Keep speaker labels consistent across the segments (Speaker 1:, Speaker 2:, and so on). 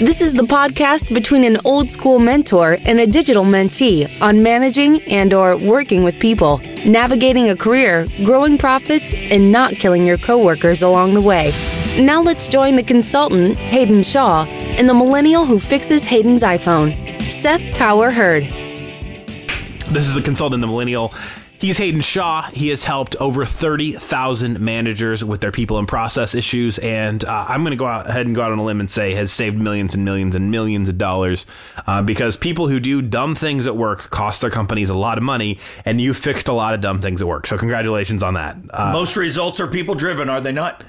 Speaker 1: This is the podcast between an old school mentor and a digital mentee on managing and or working with people, navigating a career, growing profits, and not killing your coworkers along the way. Now let's join the consultant, Haydn Shaw, and the millennial who fixes Haydn's iPhone, Seth Tower Hurd.
Speaker 2: This is the consultant, the millennial. He's Haydn Shaw. He has helped over 30,000 managers with their people and process issues. And uh, I'm going to go out, ahead and go out on a limb and say has saved millions and millions and millions of dollars uh, because people who do dumb things at work cost their companies a lot of money. And you fixed a lot of dumb things at work. So, congratulations on that.
Speaker 3: Uh, Most results are people driven, are they not?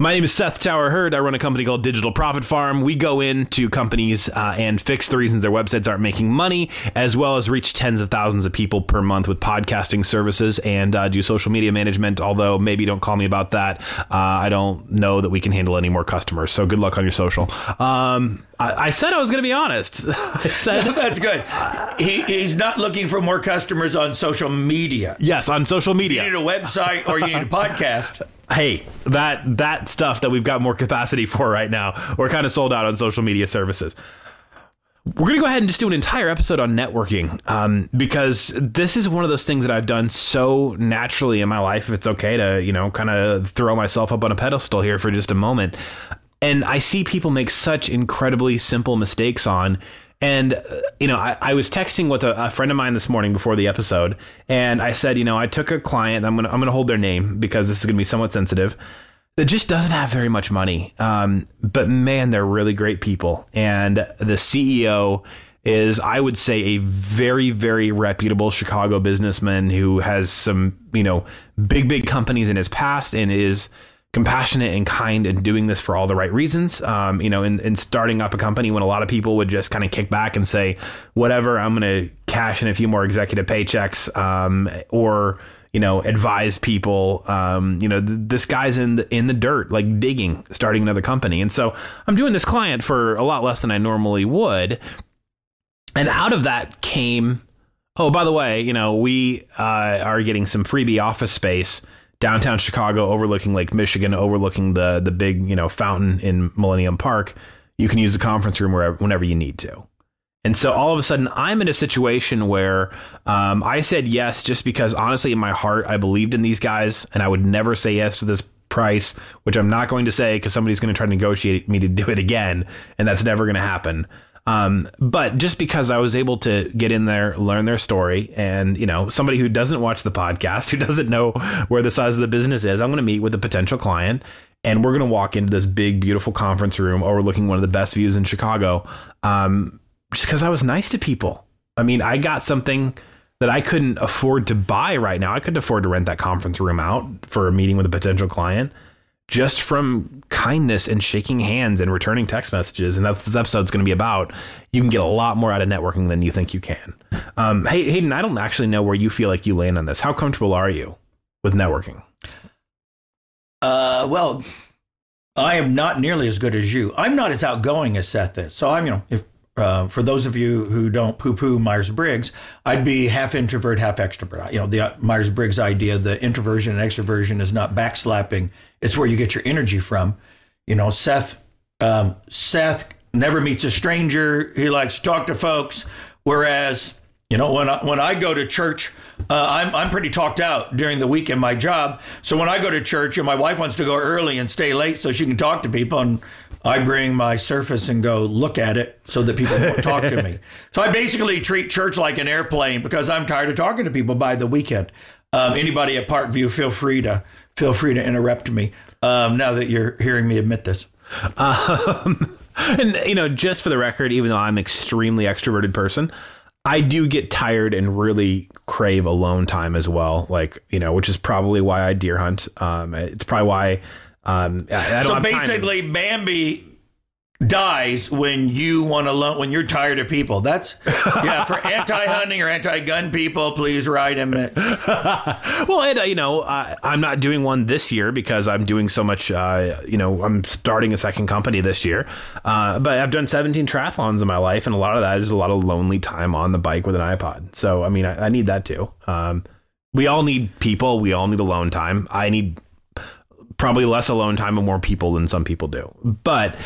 Speaker 2: My name is Seth Tower Hurd. I run a company called Digital Profit Farm. We go into companies uh, and fix the reasons their websites aren't making money, as well as reach tens of thousands of people per month with podcasting services and uh, do social media management. Although maybe don't call me about that. Uh, I don't know that we can handle any more customers. So good luck on your social. Um, I, I, said I was going to be honest. I said
Speaker 3: that's good. He, he's not looking for more customers on social media.
Speaker 2: Yes, on social media.
Speaker 3: You need a website or you need a podcast
Speaker 2: hey, that that stuff that we've got more capacity for right now, we're kind of sold out on social media services. We're going to go ahead and just do an entire episode on networking um, because this is one of those things that I've done so naturally in my life. If it's okay to, you know, kind of throw myself up on a pedestal here for just a moment. And I see people make such incredibly simple mistakes on and, uh, you know, I, I, was texting with a, a, friend of mine this morning before the episode, and I said, you know, I took a client, I'm going to I'm gonna hold their name because this is going to be somewhat sensitive, that just doesn't have very much money. Um, but man, they're really great people. And the CEO is, I would say, a very, very reputable Chicago businessman who has some, you know, big, big companies in his past and is compassionate and kind and doing this for all the right reasons. Um, you know, in, in starting up a company when a lot of people would just kind of kick back and say, whatever, I'm going to cash in a few more executive paychecks um, or, you know, advise people. Um, you know, th- this guy's in the, in the dirt, like digging, starting another company. And so I'm doing this client for a lot less than I normally would. And out of that came, oh, by the way, you know, we uh, are getting some freebie office space downtown Chicago, overlooking Lake Michigan, overlooking the the big you know fountain in Millennium Park. You can use the conference room wherever, whenever you need to. And so all of a sudden, I'm in a situation where um, I said yes just because honestly, in my heart, I believed in these guys, and I would never say yes to this price, which I'm not going to say because somebody's going to try to negotiate me to do it again, and that's never going to happen. Um, but just because I was able to get in there, learn their story, and you know, somebody who doesn't watch the podcast, who doesn't know where the size of the business is, I'm going to meet with a potential client, and we're going to walk into this big, beautiful conference room overlooking one of the best views in Chicago. Um, just because I was nice to people. I mean, I got something that I couldn't afford to buy right now. I couldn't afford to rent that conference room out for a meeting with a potential client just from kindness and shaking hands and returning text messages, and that's what this episode's going to be about, you can get a lot more out of networking than you think you can. Um, hey, Haydn, I don't actually know where you feel like you land on this. How comfortable are you with networking?
Speaker 3: Uh, well, I am not nearly as good as you. I'm not as outgoing as Seth is. So I'm, you know, if uh, for those of you who don't poo-poo Myers-Briggs, I'd be half introvert, half extrovert. You know, the uh, Myers-Briggs idea that introversion and extroversion is not backslapping; it's where you get your energy from. You know, Seth, um, Seth never meets a stranger. He likes to talk to folks, whereas you know, when I, when I go to church, uh, I'm, I'm pretty talked out during the week in my job. So when I go to church and my wife wants to go early and stay late so she can talk to people, and I bring my Surface and go look at it so that people won't talk to me. So I basically treat church like an airplane because I'm tired of talking to people by the weekend. Um, anybody at Parkview, feel free to feel free to interrupt me um, now that you're hearing me admit this.
Speaker 2: Um, and you know, just for the record, even though I'm an extremely extroverted person, I do get tired and really crave alone time as well. Like, you know, which is probably why I deer hunt. Um, it's probably why um, I, I
Speaker 3: so basically, Bambi dies when you want to lo- when you're tired of people. That's yeah for anti-hunting or anti-gun people. Please write him.
Speaker 2: well, and uh, you know, uh, I'm not doing one this year because I'm doing so much. Uh, you know, I'm starting a second company this year, uh, but I've done 17 triathlons in my life, and a lot of that is a lot of lonely time on the bike with an iPod. So I mean, I, I need that too. Um, we all need people. We all need alone time. I need probably less alone time and more people than some people do. But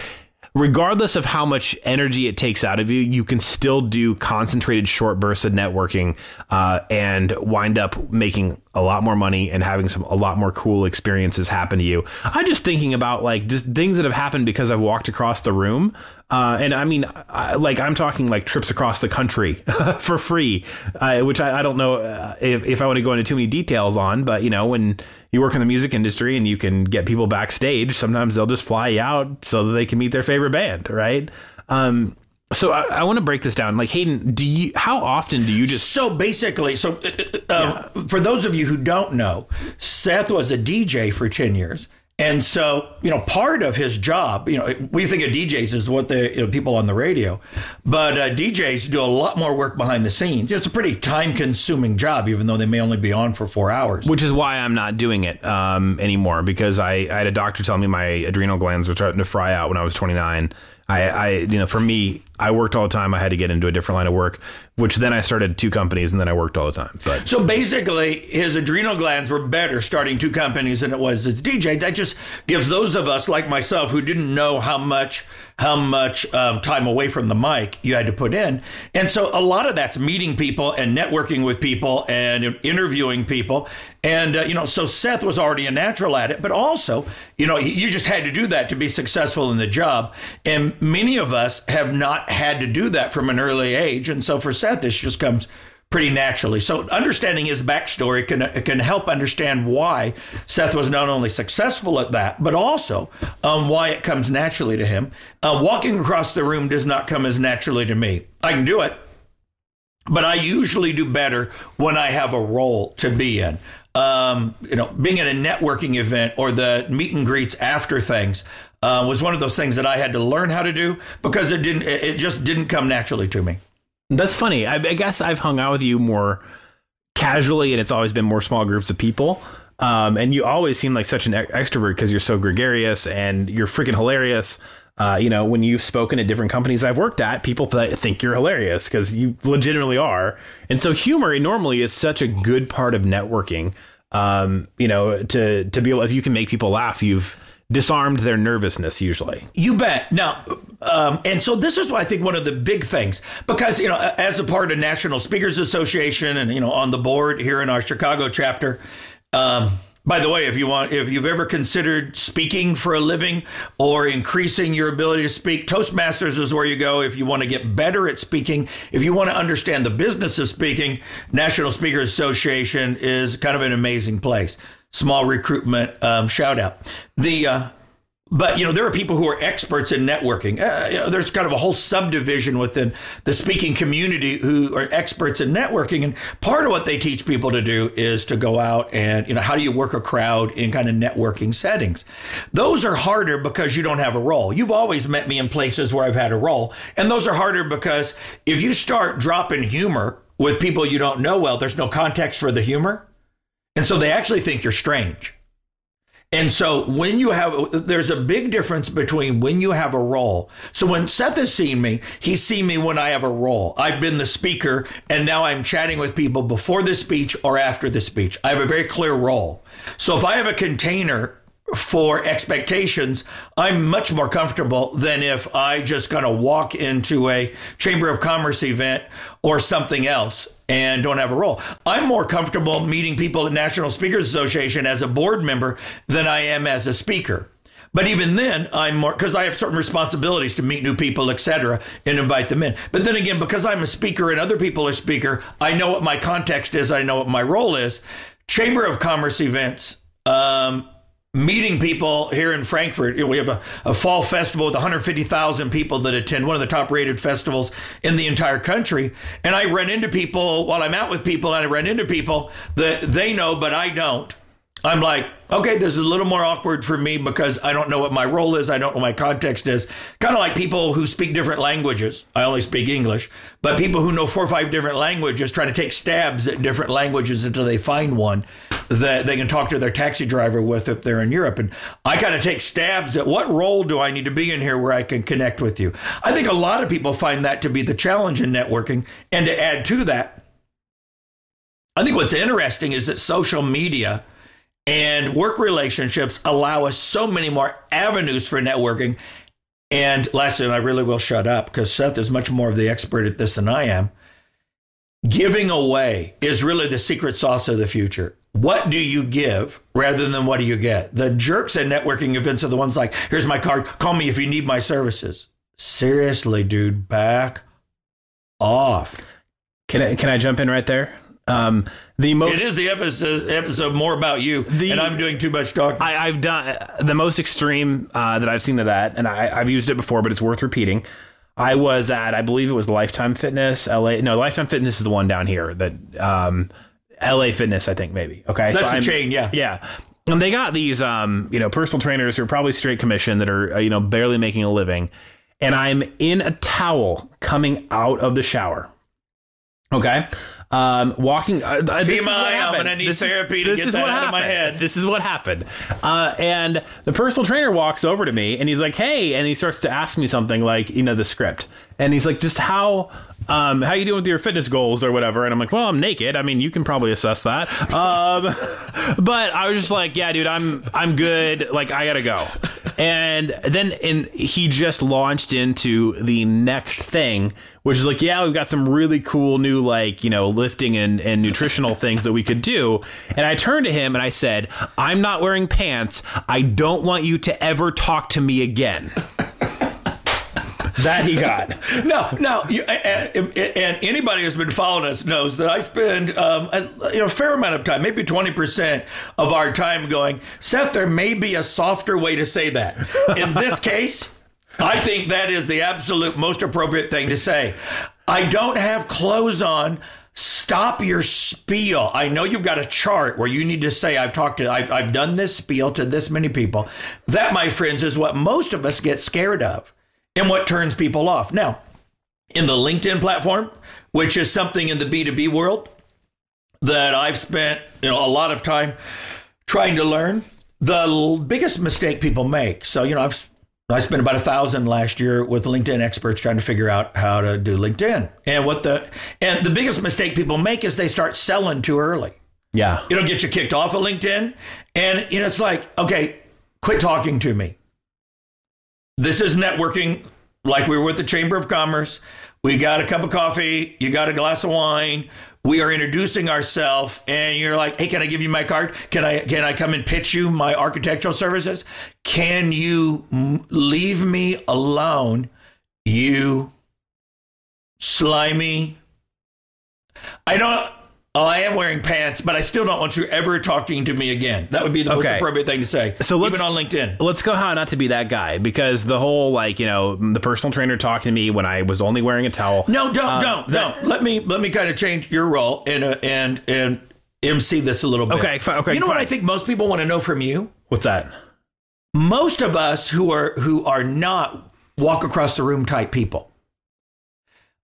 Speaker 2: regardless of how much energy it takes out of you, you can still do concentrated short bursts of networking uh, and wind up making a lot more money and having some a lot more cool experiences happen to you. I'm just thinking about like just things that have happened because I've walked across the room. Uh, and I mean, I, like I'm talking like trips across the country for free, uh, which I, I, don't know uh, if, if I want to go into too many details on. But you know, when you work in the music industry and you can get people backstage, sometimes they'll just fly you out so that they can meet their favorite band, right? Um, so I, I want to break this down. Like Haydn, do you? How often do you just?
Speaker 3: So basically, so uh, uh yeah. for those of you who don't know, Seth was a DJ for ten years. And so, you know, part of his job, you know, we think of DJs as what the you know, people on the radio, but uh, DJs do a lot more work behind the scenes. It's a pretty time consuming job, even though they may only be on for four hours.
Speaker 2: Which is why I'm not doing it um, anymore because I, I had a doctor tell me my adrenal glands were starting to fry out when I was 29 I, I, you know, for me, I worked all the time. I had to get into a different line of work, which then I started two companies and then I worked all the time. But
Speaker 3: so basically, his adrenal glands were better starting two companies than it was as a DJ. That just gives those of us like myself who didn't know how much how much um, time away from the mic you had to put in, and so a lot of that's meeting people and networking with people and interviewing people. And, uh, you know, so Seth was already a natural at it, but also, you know, you just had to do that to be successful in the job. And many of us have not had to do that from an early age. And so for Seth, this just comes pretty naturally. So understanding his backstory can can help understand why Seth was not only successful at that, but also um, why it comes naturally to him. Uh, walking across the room does not come as naturally to me. I can do it, but I usually do better when I have a role to be in um, you know, being at a networking event or the meet and greets after things uh, was one of those things that I had to learn how to do because it didn't, it just didn't come naturally to me.
Speaker 2: That's funny. I, I guess I've hung out with you more casually, and it's always been more small groups of people. Um, and you always seem like such an extrovert because you're so gregarious and you're freaking hilarious. Uh, you know, when you've spoken at different companies I've worked at, people th- think you're hilarious because you legitimately are. And so humor normally is such a good part of networking. Um, you know, to to be able if you can make people laugh, you've disarmed their nervousness usually.
Speaker 3: You bet. Now, um, and so this is, why I think, one of the big things because you know, as a part of National Speakers Association and you know on the board here in our Chicago chapter. Um, by the way, if you want, if you've ever considered speaking for a living or increasing your ability to speak, Toastmasters is where you go. If you want to get better at speaking, if you want to understand the business of speaking, National Speakers Association is kind of an amazing place. Small recruitment um, shout out. The uh, but you know there are people who are experts in networking. Uh, you know, there's kind of a whole subdivision within the speaking community who are experts in networking, and part of what they teach people to do is to go out and you know how do you work a crowd in kind of networking settings. Those are harder because you don't have a role. You've always met me in places where I've had a role, and those are harder because if you start dropping humor with people you don't know well, there's no context for the humor, and so they actually think you're strange. And so when you have, there's a big difference between when you have a role. So when Seth has seen me, he's seen me when I have a role. I've been the speaker and now I'm chatting with people before the speech or after the speech. I have a very clear role. So if I have a container for expectations, I'm much more comfortable than if I just kind of walk into a Chamber of Commerce event or something else and don't have a role. I'm more comfortable meeting people at National Speakers Association as a board member than I am as a speaker. But even then, I'm more because I have certain responsibilities to meet new people, etc., and invite them in. But then again, because I'm a speaker and other people are speaker, I know what my context is. I know what my role is. Chamber of Commerce events, um, meeting people here in Frankfort. We have a, a fall festival with 150,000 people that attend, one of the top rated festivals in the entire country. And I run into people while I'm out with people, and I run into people that they know, but I don't. I'm like, okay, this is a little more awkward for me because I don't know what my role is. I don't know my context is. Kind of like people who speak different languages. I only speak English, but people who know four or five different languages try to take stabs at different languages until they find one that they can talk to their taxi driver with if they're in Europe. And I kind of take stabs at what role do I need to be in here where I can connect with you. I think a lot of people find that to be the challenge in networking. And to add to that, I think what's interesting is that social media and work relationships allow us so many more avenues for networking. And lastly, and I really will shut up because Seth is much more of the expert at this than I am. Giving away is really the secret sauce of the future. What do you give rather than what do you get? The jerks at networking events are the ones like, here's my card, call me if you need my services. Seriously, dude, back off.
Speaker 2: Can I can I jump in right there? Um, the most
Speaker 3: It is the episode, episode more about you,
Speaker 2: The-
Speaker 3: and I'm doing too much talking.
Speaker 2: I, I've done the most extreme uh, that I've seen of that, and I, I've used it before, but it's worth repeating. I was at, I believe it was Lifetime Fitness, LA. No, Lifetime Fitness is the one down here. That um, LA Fitness, I think maybe. Okay,
Speaker 3: That's the
Speaker 2: I'm-
Speaker 3: chain, yeah.
Speaker 2: yeah. And they got these, um, you know, personal trainers who are probably straight commission that are, uh, you know, barely making a living. And I'm in a towel coming out of the shower. Okay. Um, walking. Uh, uh, this is
Speaker 3: TMI,
Speaker 2: what
Speaker 3: I'm
Speaker 2: happened.
Speaker 3: gonna need
Speaker 2: This is-
Speaker 3: to get that
Speaker 2: what
Speaker 3: out of my
Speaker 2: happened.
Speaker 3: head.
Speaker 2: This is what happened. Uh, and the personal trainer walks over to me and he's like, "Hey," and he starts to ask me something like, you know, the script. And he's like, "Just how, um, how you doing with your fitness goals or whatever?" And I'm like, "Well, I'm naked. I mean, you can probably assess that." Um, but I was just like, "Yeah, dude, I'm, I'm good. Like, I gotta go." And then, and he just launched into the next thing, which is like, yeah, we've got some really cool new, like, you know, lifting and, and nutritional things that we could do. And I turned to him and I said, I'm not wearing pants. I don't want you to ever talk to me again. That he got.
Speaker 3: No, no. You, and, and anybody who's been following us knows that I spend um, a, you know, a fair amount of time, maybe 20% of our time going, Seth, there may be a softer way to say that. In this case, I think that is the absolute most appropriate thing to say. I don't have clothes on. Stop your spiel. I know you've got a chart where you need to say, I've talked to, I've, I've done this spiel to this many people. That, my friends, is what most of us get scared of and what turns people off. Now, in the LinkedIn platform, which is something in the B2B world that I've spent you know, a lot of time trying to learn, the biggest mistake people make. So, you know, I've I spent about a thousand last year with LinkedIn experts trying to figure out how to do LinkedIn. And what the and the biggest mistake people make is they start selling too early
Speaker 2: Yeah.
Speaker 3: it'll get you kicked off of LinkedIn. And you know, it's like, okay, quit talking to me. This is networking like we were with the Chamber of Commerce. We got a cup of coffee, you got a glass of wine. We are introducing ourselves, and you're like, "Hey, can I give you my card? Can I can I come and pitch you my architectural services? Can you leave me alone, you slimy I don't. Oh, I am wearing pants, but I still don't want you ever talking to me again. That would be the most appropriate thing to say.
Speaker 2: So let's-
Speaker 3: even on LinkedIn.
Speaker 2: Let's go how not to be that guy because the whole like you know the personal trainer talking to me when I was only wearing a towel.
Speaker 3: No, don't,
Speaker 2: Um,
Speaker 3: don't,
Speaker 2: that-
Speaker 3: don't. Let me let me kind of change your role and uh, and and MC this a little bit.
Speaker 2: Okay, fi- okay,
Speaker 3: You know what. I think most people want to know from you?
Speaker 2: What's that?
Speaker 3: Most of us who are who are not walk across the room type people.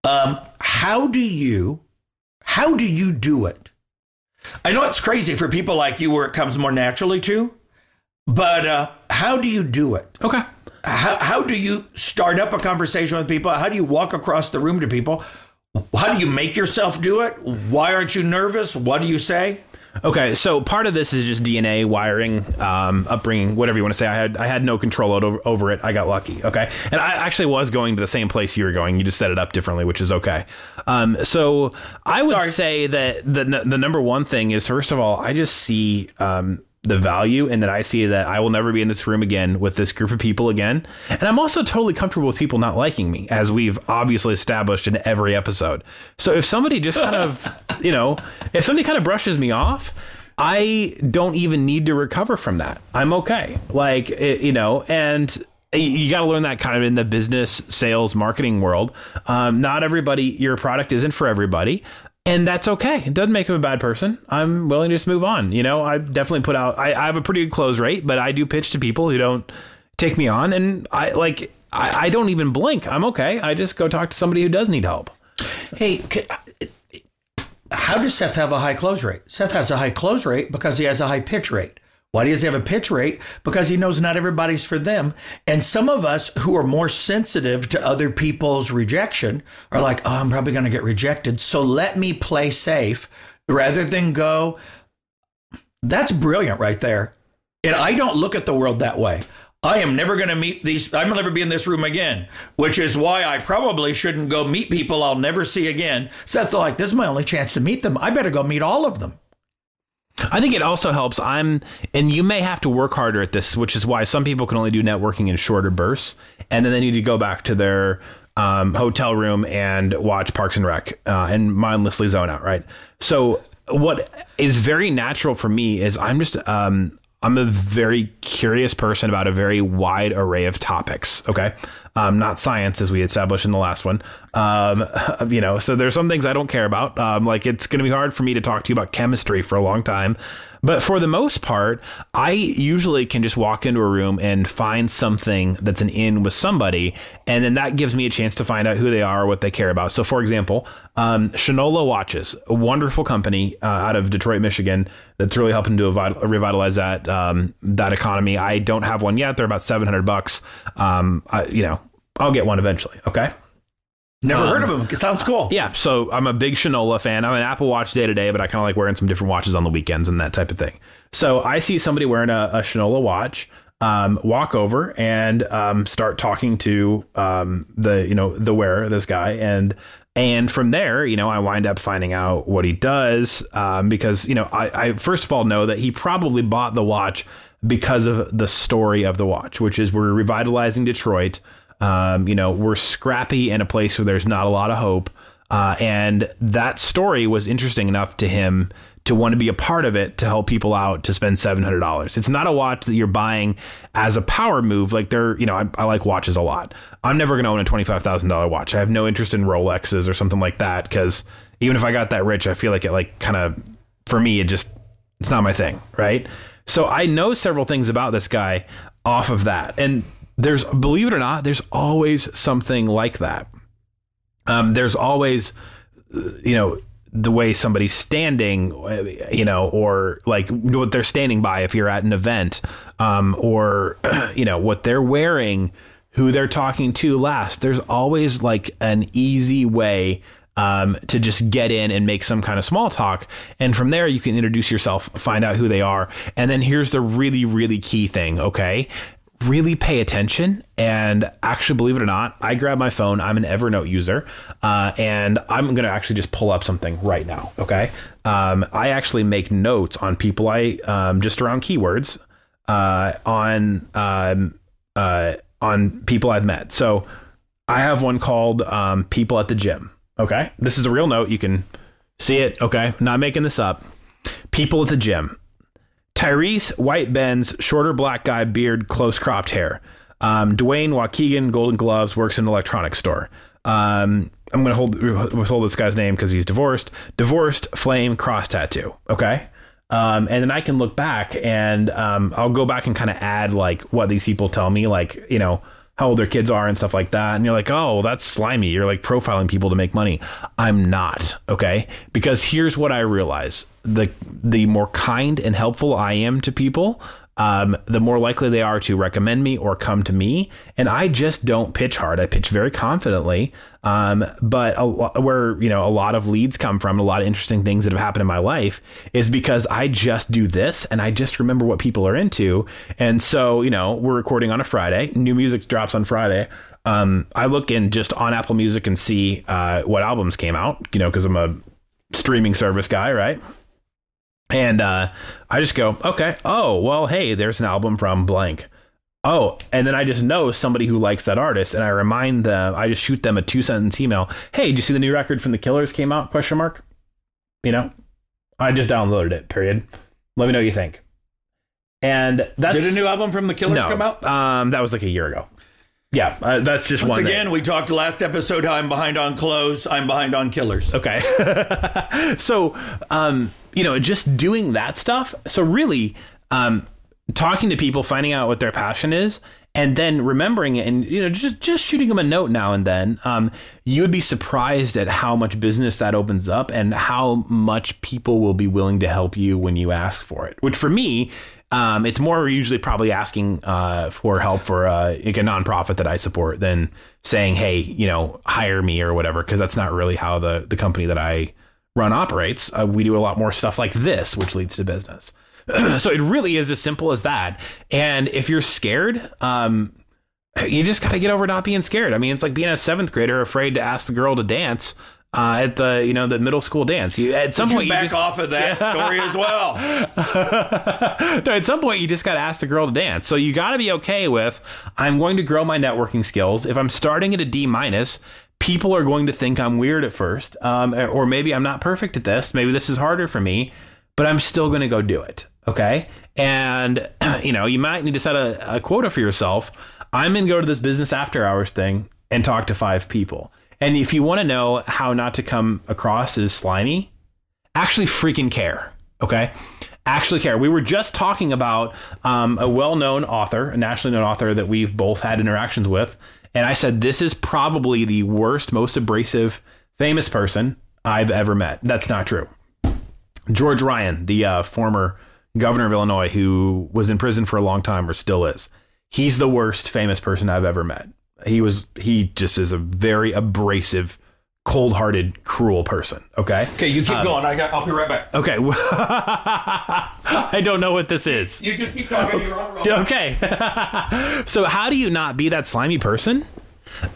Speaker 3: Um, how do you how do you do it? I know it's crazy for people like you where it comes more naturally to, but uh, how do you do it?
Speaker 2: Okay.
Speaker 3: how, how do you start up a conversation with people? How do you walk across the room to people? How do you make yourself do it? Why aren't you nervous? What do you say?
Speaker 2: Okay, so part of this is just DNA wiring, um, upbringing, whatever you want to say. I had I had no control over, over it. I got lucky. Okay, and I actually was going to the same place you were going. You just set it up differently, which is okay. Um, so I would
Speaker 3: Sorry.
Speaker 2: say that the the number one thing is first of all, I just see um, the value and that I see that I will never be in this room again with this group of people again. And I'm also totally comfortable with people not liking me, as we've obviously established in every episode. So if somebody just kind of, you know, if somebody kind of brushes me off, I don't even need to recover from that. I'm okay. Like, it, you know, and you- you got to learn that kind of in the business, sales, marketing world. Um, not everybody, your product isn't for everybody. And that's okay. It doesn't make him a bad person. I'm willing to just move on. You know, I definitely put out, I, I have a pretty good close rate, but I do pitch to people who don't take me on. And I like, I, I don't even blink. I'm okay. I just go talk to somebody who does need help.
Speaker 3: Hey, c- uh, how does Seth have a high close rate? Seth has a high close rate because he has a high pitch rate. Why does he have a pitch rate? Because he knows not everybody's for them. And some of us who are more sensitive to other people's rejection are like, oh, I'm probably going to get rejected. So let me play safe rather than go. That's brilliant right there. And I don't look at the world that way. I am never going to meet these. I'm never be in this room again, which is why I probably shouldn't go meet people I'll never see again. Seth's like, this is my only chance to meet them. I better go meet all of them.
Speaker 2: I think it also helps. I'm, and you may have to work harder at this, which is why some people can only do networking in shorter bursts, and then they need to go back to their um, hotel room and watch Parks and Rec uh, and mindlessly zone out. Right. So what is very natural for me is I'm just um, I'm a very curious person about a very wide array of topics. Okay. Um, not science, as we established in the last one. Um, you know, so there's some things I don't care about. Um, like it's going to be hard for me to talk to you about chemistry for a long time. But for the most part, I usually can just walk into a room and find something that's an in with somebody, and then that gives me a chance to find out who they are, what they care about. So, for example, um, Shinola Watches, a wonderful company uh, out of Detroit, Michigan, that's really helping to revitalize that um, that economy. I don't have one yet; they're about seven hundred bucks. Um, I, you know, I'll get one eventually. Okay.
Speaker 3: Never um, heard of them. It sounds cool.
Speaker 2: Yeah, so I'm a big Shinola fan. I'm an Apple Watch day to day, but I kind of like wearing some different watches on the weekends and that type of thing. So I see somebody wearing a, a Shinola watch, um, walk over and um, start talking to um, the you know the wearer, this guy, and and from there, you know, I wind up finding out what he does um, because you know I, I first of all know that he probably bought the watch because of the story of the watch, which is we're revitalizing Detroit. Um, you know, we're scrappy in a place where there's not a lot of hope. Uh, and that story was interesting enough to him to want to be a part of it to help people out to spend $700. It's not a watch that you're buying as a power move. Like they're, you know, I, I like watches a lot. I'm never going to own a $25,000 watch. I have no interest in Rolexes or something like that because even if I got that rich, I feel like it like kind of, for me, it just, it's not my thing. Right. So I know several things about this guy off of that. And there's believe it or not, there's always something like that. Um, there's always, you know, the way somebody's standing, you know, or like what they're standing by if you're at an event, um, or you know what they're wearing, who they're talking to last. There's always like an easy way um, to just get in and make some kind of small talk. And from there, you can introduce yourself, find out who they are. And then here's the really, really key thing, okay? Really pay attention and actually believe it or not i grab my phone i'm an evernote user uh, and i'm going to actually just pull up something right now okay? Um, i actually make notes on people i um, just around keywords uh, on um, uh, on people i've met. So i have one called um, people at the gym okay? This is a real note you can see it okay? Not making this up. People at the gym Tyrese, white Benz, shorter black guy, beard, close cropped hair. Um, Dwayne Waukegan, golden gloves, works in an electronics store. Um, I'm going to hold withhold this guy's name because he's divorced. Divorced, flame, cross tattoo. Okay. Um, and then I can look back and um, I'll go back and kind of add like what these people tell me, like, you know, how old their kids are and stuff like that. And you're like, oh, that's slimy. You're like profiling people to make money. I'm not, okay? Because here's what I realize the the more kind and helpful I am to people, um, the more likely they are to recommend me or come to me. And I just don't pitch hard. I pitch very confidently. Um, but a, where you know a lot of leads come from, a lot of interesting things that have happened in my life is because I just do this and I just remember what people are into. And so you know we're recording on a Friday. New music drops on Friday. Um, I look in just on Apple Music and see uh, what albums came out. You know because I'm a streaming service guy, right? And uh, I just go, okay, oh, well, hey, there's an album from blank. Oh, and then I just know somebody who likes that artist, and I remind them. I just shoot them a two sentence email. Hey, did you see the new record from the Killers came out? Question mark. You know, I just downloaded it. Period. Let me know what you think. And that's
Speaker 3: did a new album from the Killers
Speaker 2: no,
Speaker 3: come out?
Speaker 2: Um, that was like a year ago. Yeah, uh, that's just
Speaker 3: Once
Speaker 2: one.
Speaker 3: again,
Speaker 2: thing.
Speaker 3: we talked last episode how I'm behind on clothes. I'm behind on killers.
Speaker 2: Okay. so, um, you know, just doing that stuff. So really, um, talking to people, finding out what their passion is, and then remembering it, and you know, just just shooting them a note now and then. Um, you would be surprised at how much business that opens up, and how much people will be willing to help you when you ask for it. Which for me um, it's more usually probably asking uh, for help for uh, like a nonprofit that I support than saying, "Hey, you know, hire me" or whatever, because that's not really how the the company that I run operates. Uh, we do a lot more stuff like this, which leads to business. so it really is as simple as that. And if you're scared, um, you just got to get over not being scared. I mean, it's like being a seventh grader afraid to ask the girl to dance uh, at the you know the middle school dance. You at some
Speaker 3: Would
Speaker 2: point
Speaker 3: you back
Speaker 2: just,
Speaker 3: off of that story as well.
Speaker 2: no, at some point you just got to ask the girl to dance. So you got to be okay with I'm going to grow my networking skills. If I'm starting at a D minus, people are going to think I'm weird at first, um, or maybe I'm not perfect at this. Maybe this is harder for me, but I'm still going to go do it. Okay, and you know you might need to set a, a quota for yourself. I'm going to go to this business after hours thing and talk to five people. And if you want to know how not to come across as slimy, actually freaking care. Okay. Actually care. We were just talking about um, a well known author, a nationally known author that we've both had interactions with. And I said, this is probably the worst, most abrasive, famous person I've ever met. That's not true. George Ryan, the uh, former governor of Illinois who was in prison for a long time or still is, he's the worst famous person I've ever met. He was he just is a very abrasive, cold-hearted, cruel person. Okay.
Speaker 3: Okay, you keep um, going. I got. I'll be right back.
Speaker 2: Okay. I don't know what this is.
Speaker 3: You just keep talking. You're on.
Speaker 2: Okay. so how do you not be that slimy person?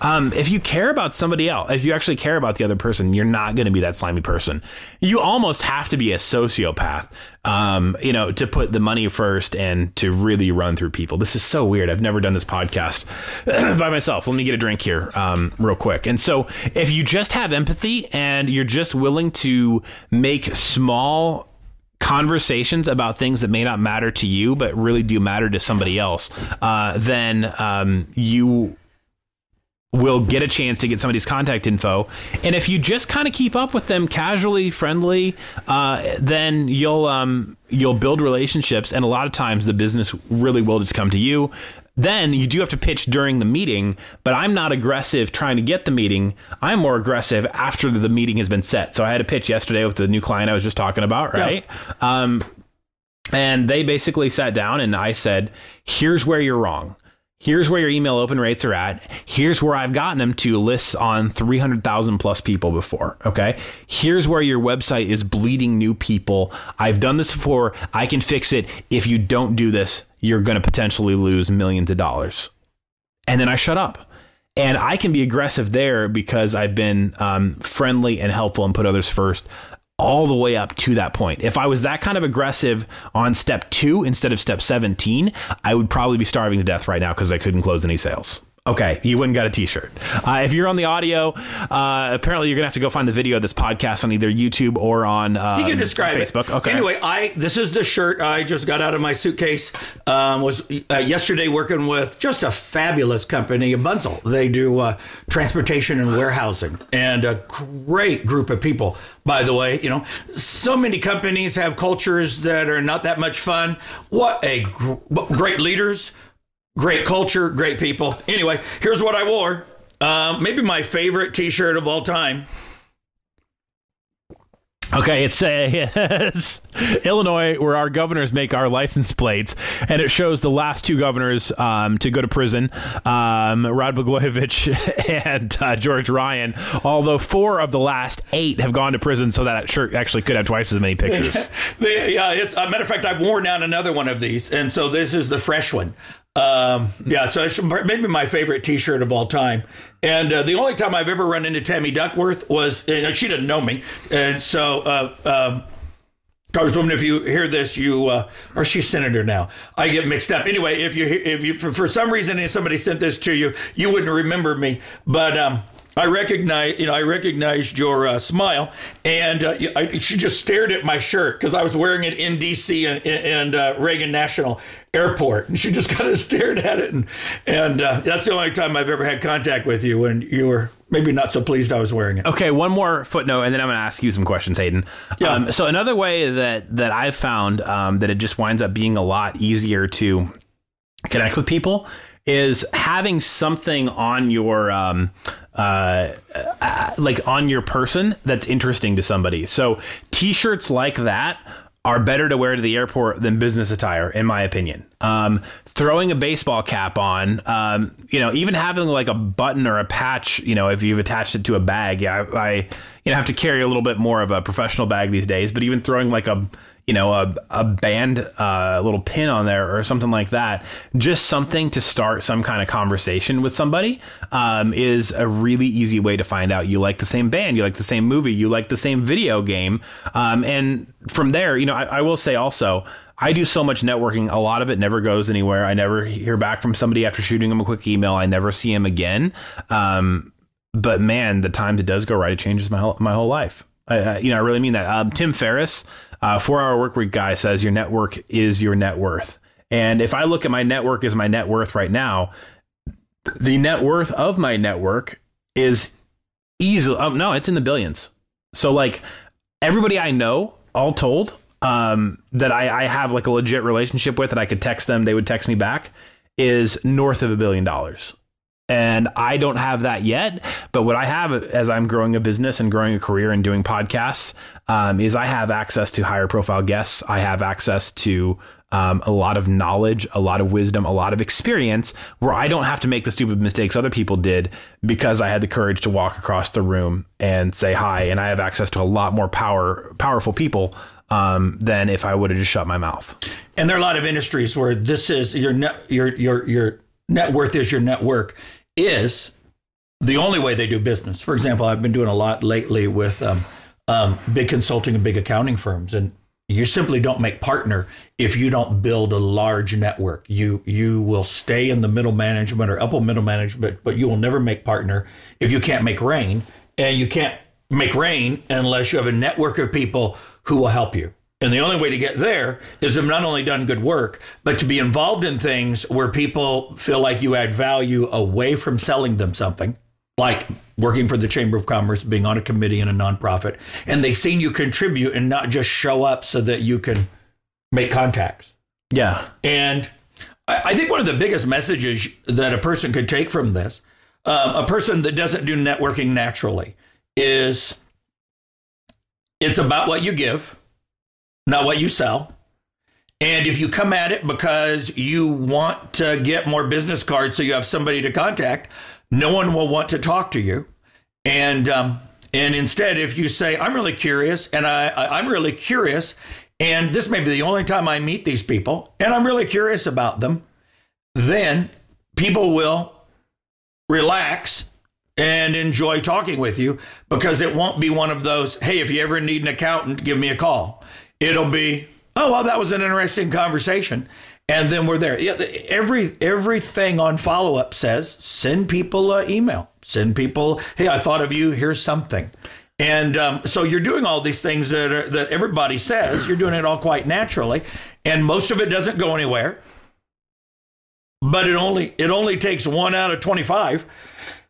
Speaker 2: Um, if you care about somebody else, if you actually care about the other person, you're not going to be that slimy person. You almost have to be a sociopath, um, you know, to put the money first and to really run through people. This is so weird. I've never done this podcast by myself. Let me get a drink here, um, real quick. And so, if you just have empathy and you're just willing to make small conversations about things that may not matter to you but really do matter to somebody else, uh, then um, you will get a chance to get somebody's contact info. And if you just kind of keep up with them casually, friendly, uh, then you'll um, you'll build relationships. And a lot of times, the business really will just come to you. Then you do have to pitch during the meeting, but I'm not aggressive trying to get the meeting. I'm more aggressive after the meeting has been set. So I had a pitch yesterday with the new client I was just talking about, right? Um, and they basically sat down and I said, here's where you're wrong. Here's where your email open rates are at. Here's where I've gotten them to lists on 300,000 plus people before. Okay. Here's where your website is bleeding new people. I've done this before. I can fix it. If you don't do this, you're going to potentially lose millions of dollars. And then I shut up. And I can be aggressive there because I've been um, friendly and helpful and put others first all the way up to that point. If I was that kind of aggressive on step two instead of step 17, I would probably be starving to death right now because I couldn't close any sales. Okay, you wouldn't got a T-shirt. Uh, if you're on the audio, uh, apparently you're gonna have to go find the video of this podcast on either YouTube or on um,
Speaker 3: You can describe
Speaker 2: Facebook.
Speaker 3: It.
Speaker 2: Okay.
Speaker 3: Anyway, I this is the shirt I just got out of my suitcase. Um, was uh, yesterday working with just a fabulous company, Bunzl. They do uh, transportation and warehousing, and a great group of people. By the way, you know, so many companies have cultures that are not that much fun. What a gr- great leaders Great culture, great people. Anyway, here's what I wore. Um, maybe my favorite T-shirt of all time.
Speaker 2: Okay, it says Illinois, where our governors make our license plates, and it shows the last two governors um, to go to prison, um, Rod Blagojevich and uh, George Ryan. Although four of the last eight have gone to prison, so that shirt actually could have twice as many pictures.
Speaker 3: yeah, it's a matter of fact. I've worn down another one of these, and so this is the fresh one. Um, yeah, so it's maybe my favorite T-shirt of all time. And uh, the only time I've ever run into Tammy Duckworth was, and she didn't know me, and so. Uh, um, Congresswoman, if you hear this, you uh, or she's senator now. I get mixed up. Anyway, if you if you for, for some reason somebody sent this to you, you wouldn't remember me. But um, I recognize, you know, I recognized your uh, smile, and uh, I, she just stared at my shirt because I was wearing it in D.C. and, and uh, Reagan National Airport, and she just kind of stared at it, and and uh, that's the only time I've ever had contact with you, when you were maybe not so pleased I was wearing it.
Speaker 2: Okay, one more footnote, and then I'm going to ask you some questions, Haydn.
Speaker 3: Yeah.
Speaker 2: Um, so another way that that I've found um, that it just winds up being a lot easier to connect with people is having something on your um, uh, uh, like on your person that's interesting to somebody. So t-shirts like that are better to wear to the airport than business attire, in my opinion. um, throwing a baseball cap on, um, you know, even having like a button or a patch, you know, if you've attached it to a bag. Yeah, I, I you know have to carry a little bit more of a professional bag these days, but even throwing like a you know, a, a band, uh, little pin on there or something like that, just something to start some kind of conversation with somebody um, is a really easy way to find out you like the same band, you like the same movie, you like the same video game. Um, and from there, you know, I, I will say also, I do so much networking. A lot of it never goes anywhere. I never hear back from somebody after shooting them a quick email. I never see him again. Um, but man, the times it does go right, it changes my whole, my whole life. I, you know, I really mean that. Um, Tim Ferriss, uh, four hour work week guy, says your network is your net worth. And if I look at my network as my net worth right now, the net worth of my network is easily, oh, no, it's in the billions. So, like, everybody I know, all told, um, that I, I have like a legit relationship with that I could text them, they would text me back, is north of a billion dollars. And I don't have that yet. But what I have as I'm growing a business and growing a career and doing podcasts um, is I have access to higher profile guests. I have access to um, a lot of knowledge, a lot of wisdom, a lot of experience where I don't have to make the stupid mistakes other people did because I had the courage to walk across the room and say hi. And I have access to a lot more power, powerful people um, than if I would have just shut my mouth.
Speaker 3: And there are a lot of industries where this is you're not net, your your your net worth is your network is the only way they do business. For example, I've been doing a lot lately with um, um, big consulting and big accounting firms, and you simply don't make partner if you don't build a large network. You you will stay in the middle management or upper middle management, but you will never make partner if you can't make rain, and you can't make rain unless you have a network of people who will help you. And the only way to get there is to have not only done good work, but to be involved in things where people feel like you add value away from selling them something, like working for the Chamber of Commerce, being on a committee in a nonprofit, and they've seen you contribute and not just show up so that you can make contacts.
Speaker 2: Yeah.
Speaker 3: And I think one of the biggest messages that a person could take from this, um, a person that doesn't do networking naturally, is it's about what you give not what you sell. And if you come at it because you want to get more business cards so you have somebody to contact, no one will want to talk to you. And um, and instead, if you say, "I'm really curious," and I, I I'm really curious, and this may be the only time I meet these people, and I'm really curious about them, then people will relax and enjoy talking with you because it won't be one of those, hey, if you ever need an accountant, give me a call. It'll be, oh well, that was an interesting conversation, and then we're there. Yeah, every everything on follow up says send people an email, send people, hey, I thought of you. Here's something. And um, so you're doing all these things that are, that everybody says. You're doing it all quite naturally, and most of it doesn't go anywhere. But it only it only takes one out of twenty five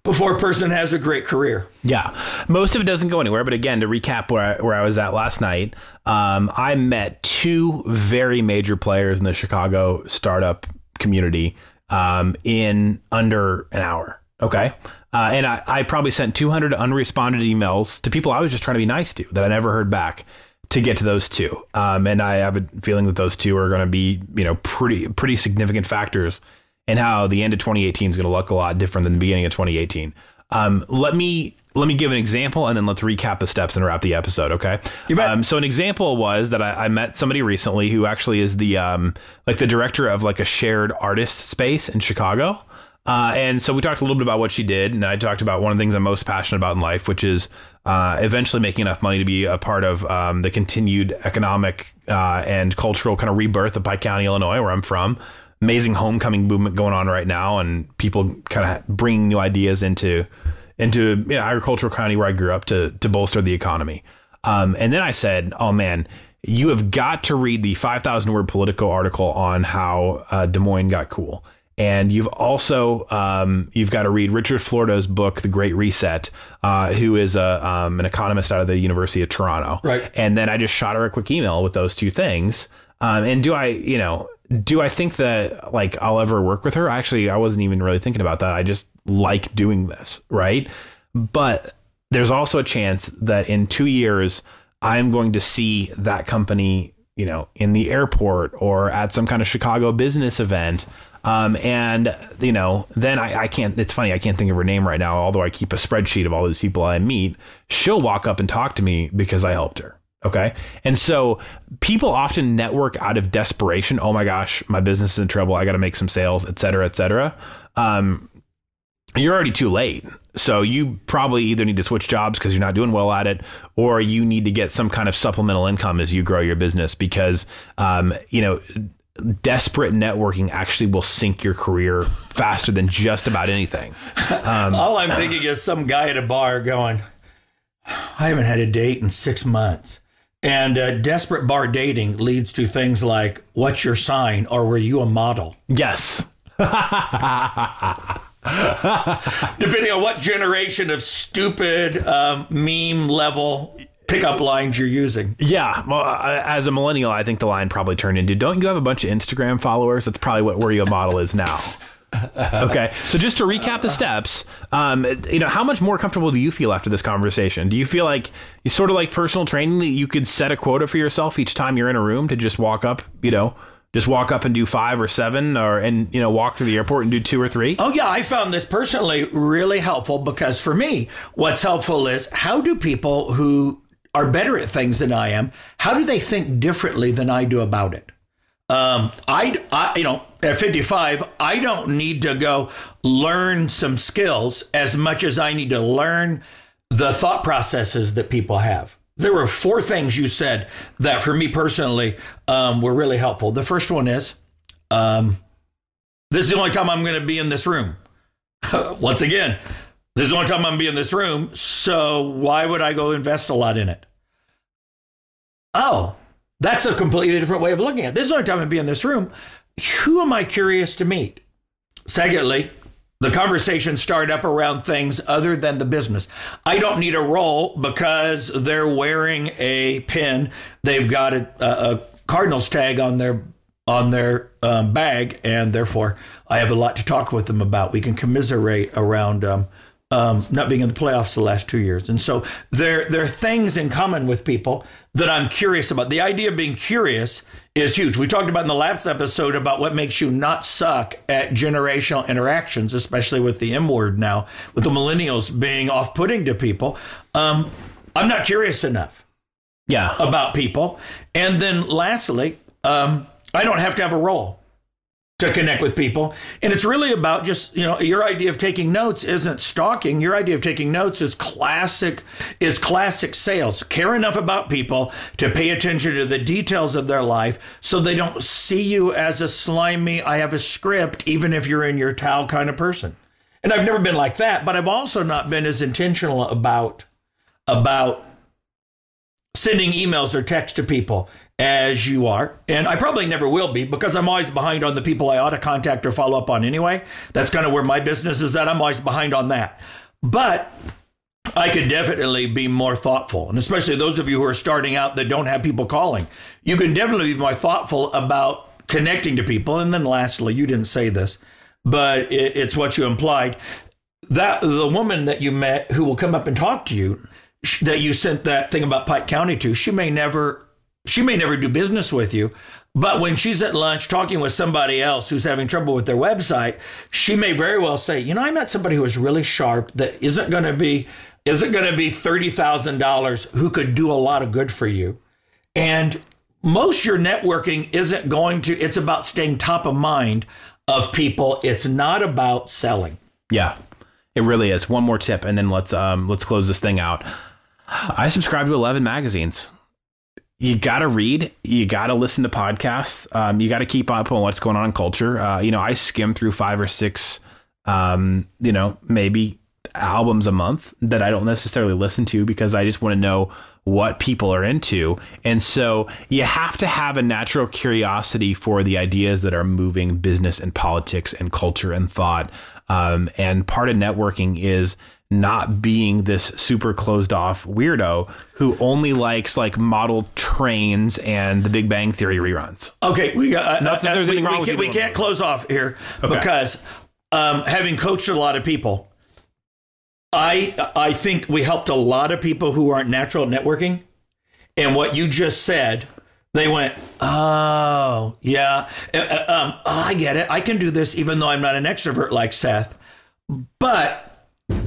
Speaker 3: before a person has a great career.
Speaker 2: Yeah, most of it doesn't go anywhere. But again, to recap where I, where I was at last night, um, I met two very major players in the Chicago startup community um, in under an hour. Okay. Uh, and I, I probably sent 200 unresponded emails to people I was just trying to be nice to that I never heard back to get to those two. Um, and I have a feeling that those two are going to be, you know, pretty pretty significant factors and how the end of 2018 is going to look a lot different than the beginning of 2018. Um, let me let me give an example and then let's recap the steps and wrap the episode. Okay. Um, so an example was that I, I, met somebody recently who actually is the um, like the director of like a shared artist space in Chicago. Uh, and so we talked a little bit about what she did, and I talked about one of the things I'm most passionate about in life, which is uh, eventually making enough money to be a part of um, the continued economic uh, and cultural kind of rebirth of Pike County, Illinois, where I'm from amazing homecoming movement going on right now, and people kind of bringing new ideas into into you know, agricultural county where I grew up to to bolster the economy. Um, and then I said, "Oh man, you have got to read the 5,000 word Politico article on how uh, Des Moines got cool." And you've also um, you've got to read Richard Florida's book, The Great Reset, uh, who is a um, an economist out of the University of Toronto.
Speaker 3: Right.
Speaker 2: And then I just shot her a quick email with those two things. Um, and do I, you know, do I think that like I'll ever work with her? Actually, I wasn't even really thinking about that. I just like doing this, right? But there's also a chance that in two years, I'm going to see that company you know, in the airport or at some kind of Chicago business event. Um, and you know, then I, I can't. It's funny, I can't think of her name right now. Although I keep a spreadsheet of all these people I meet, she'll walk up and talk to me because I helped her. Okay. And so people often network out of desperation. Oh my gosh, my business is in trouble. I got to make some sales, et cetera, et cetera. Um, you're already too late. So you probably either need to switch jobs because you're not doing well at it, or you need to get some kind of supplemental income as you grow your business because, um, you know, desperate networking actually will sink your career faster than just about anything.
Speaker 3: Um, All I'm thinking is some guy at a bar going, I haven't had a date in six months. And uh, desperate bar dating leads to things like, what's your sign? Or were you a model?
Speaker 2: Yes.
Speaker 3: Depending on what generation of stupid um, meme level pickup lines you're using.
Speaker 2: Yeah, well, as a millennial, I think the line probably turned into, "Don't you have a bunch of Instagram followers?" That's probably what where your model is now. okay, so just to recap the steps, um, you know, how much more comfortable do you feel after this conversation? Do you feel like you sort of like personal training that you could set a quota for yourself each time you're in a room to just walk up, you know, just walk up and do five or seven or and you know walk through the airport and do two or three
Speaker 3: oh yeah i found this personally really helpful because for me what's helpful is how do people who are better at things than i am how do they think differently than i do about it um, I, I, you know, at 55, I don't need to go learn some skills as much as I need to learn the thought processes that people have there were four things you said that for me personally um, were really helpful. The first one is um, this is the only time I'm going to be in this room. Once again, this is the only time I'm going to be in this room. So why would I go invest a lot in it? Oh, that's a completely different way of looking at it. This is the only time to be in this room. Who am I curious to meet? Secondly, the conversation start up around things other than the business. I don't need a role because they're wearing a pin. They've got a, a Cardinals tag on their on their um, bag, and therefore I have a lot to talk with them about. We can commiserate around um, um, not being in the playoffs the last two years, and so there there are things in common with people that I'm curious about. The idea of being curious is huge. We talked about in the last episode about what makes you not suck at generational interactions, especially with the M word now, with the millennials being off putting to people. Um, I'm not curious enough.
Speaker 2: Yeah.
Speaker 3: About people. And then lastly, um, I don't have to have a role to connect with people. And it's really about just, you know, your idea of taking notes isn't stalking. Your idea of taking notes is classic is classic sales. Care enough about people to pay attention to the details of their life so they don't see you as a slimy, I have a script even if you're in your towel kind of person. And I've never been like that, but I've also not been as intentional about about sending emails or text to people as you are. And I probably never will be because I'm always behind on the people I ought to contact or follow up on anyway. That's kind of where my business is at. I'm always behind on that. But I could definitely be more thoughtful. And especially those of you who are starting out that don't have people calling, you can definitely be more thoughtful about connecting to people. And then lastly, you didn't say this, but it's what you implied. That the woman that you met who will come up and talk to you, that you sent that thing about Pike County to, she may never she may never do business with you, but when she's at lunch talking with somebody else who's having trouble with their website, she may very well say, "You know, I met somebody who is really sharp that isn't going to be isn't going to be $30,000 who could do a lot of good for you." And most your networking isn't going to it's about staying top of mind of people. It's not about selling.
Speaker 2: Yeah. It really is. One more tip and then let's um let's close this thing out. I subscribe to 11 magazines you got to read, you got to listen to podcasts, um, you got to keep up on what's going on in culture. Uh, you know, I skim through five or six, um, you know, maybe albums a month that I don't necessarily listen to because I just want to know what people are into. And so you have to have a natural curiosity for the ideas that are moving business and politics and culture and thought. Um, and part of networking is not being this super closed off weirdo who only likes like model trains and the Big Bang Theory reruns.
Speaker 3: Okay, we got uh, uh, we, we, can, we can't close off here okay. because um, having coached a lot of people, I I think we helped a lot of people who aren't natural networking, and what you just said They went, oh, yeah. Uh, uh, um, oh, I get it. I can do this even though I'm not an extrovert like Seth. But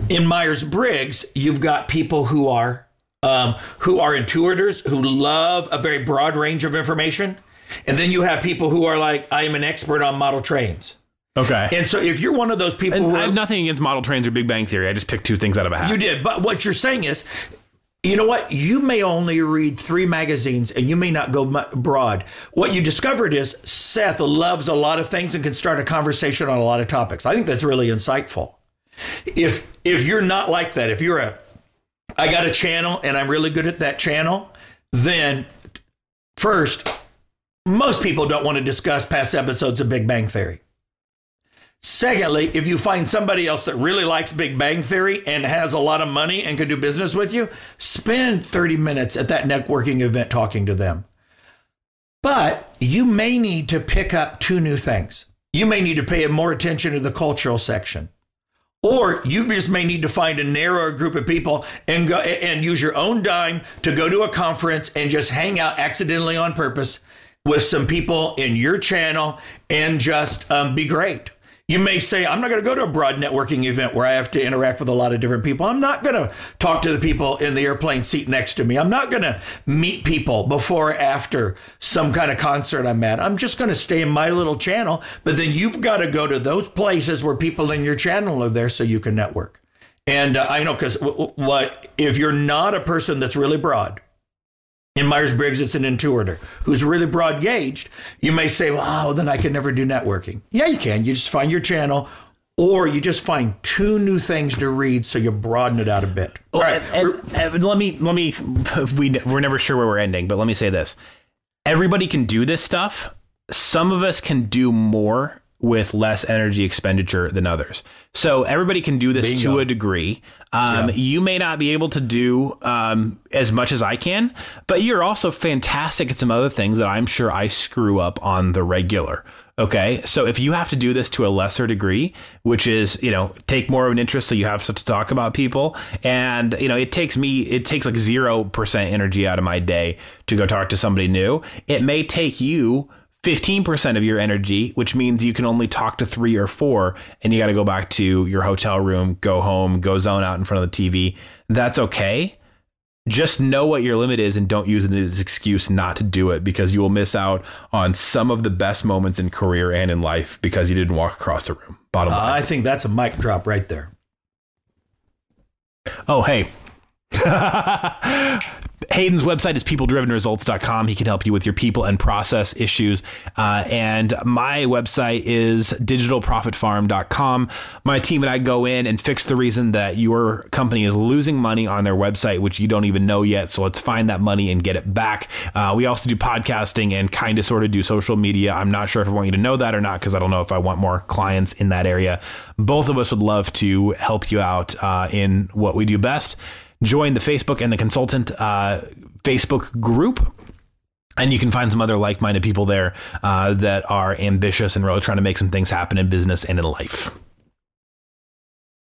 Speaker 3: in Myers Briggs, you've got people who are um, who are intuitors, who love a very broad range of information. And then you have people who are like, I am an expert on model trains.
Speaker 2: Okay.
Speaker 3: And so if you're one of those people
Speaker 2: And
Speaker 3: who
Speaker 2: I have nothing against model trains or Big Bang Theory. I just picked two things out of a hat.
Speaker 3: You did. But what you're saying is, you know what? You may only read three magazines and you may not go broad. What you discovered is Seth loves a lot of things and can start a conversation on a lot of topics. I think that's really insightful. If if you're not like that, if you're a I got a channel and I'm really good at that channel, then first, most people don't want to discuss past episodes of Big Bang Theory. Secondly, if you find somebody else that really likes Big Bang Theory and has a lot of money and can do business with you, spend 30 minutes at that networking event talking to them. But you may need to pick up two new things. You may need to pay more attention to the cultural section. Or you just may need to find a narrower group of people and go and use your own dime to go to a conference and just hang out accidentally on purpose with some people in your channel and just um, be great. You may say, I'm not going to go to a broad networking event where I have to interact with a lot of different people. I'm not going to talk to the people in the airplane seat next to me. I'm not going to meet people before or after some kind of concert I'm at. I'm just going to stay in my little channel. But then you've got to go to those places where people in your channel are there so you can network. And uh, I know because w- w- what if you're not a person that's really broad, in Myers Briggs, it's an intuitor who's really broad gauged. You may say, well, oh, then I can never do networking. Yeah, you can. You just find your channel, or you just find two new things to read so you broaden it out a bit. Oh, All right.
Speaker 2: And, and- and let me let me we we're never sure where we're ending, but let me say this: everybody can do this stuff. Some of us can do more with less energy expenditure than others. So everybody can do this
Speaker 3: Bingo.
Speaker 2: to a degree. Um, You may not be able to do um, as much as I can, but you're also fantastic at some other things that I'm sure I screw up on the regular. Okay. So if you have to do this to a lesser degree, which is, you know, take more of an interest so you have stuff to talk about people. And, you know, it takes me, it takes like 0% energy out of my day to go talk to somebody new. It may take you 15% of your energy, which means you can only talk to three or four, and you got to go back to your hotel room, go home, go zone out in front of the TV. That's okay. Just know what your limit is and don't use it as an excuse not to do it because you will miss out on some of the best moments in career and in life because you didn't walk across the room. Bottom uh, line.
Speaker 3: I think that's a mic drop right there.
Speaker 2: Oh, hey. Haydn's website is peopledrivenresults.com. He can help you with your people and process issues. Uh, and my website is digitalprofitfarm.com. My team and I go in and fix the reason that your company is losing money on their website, which you don't even know yet. So let's find that money and get it back. Uh, we also do podcasting and kind of sort of do social media. I'm not sure if I want you to know that or not because I don't know if I want more clients in that area. Both of us would love to help you out uh, in what we do best join the Facebook and the consultant uh, Facebook group. And you can find some other like minded people there uh, that are ambitious and really trying to make some things happen in business and in life.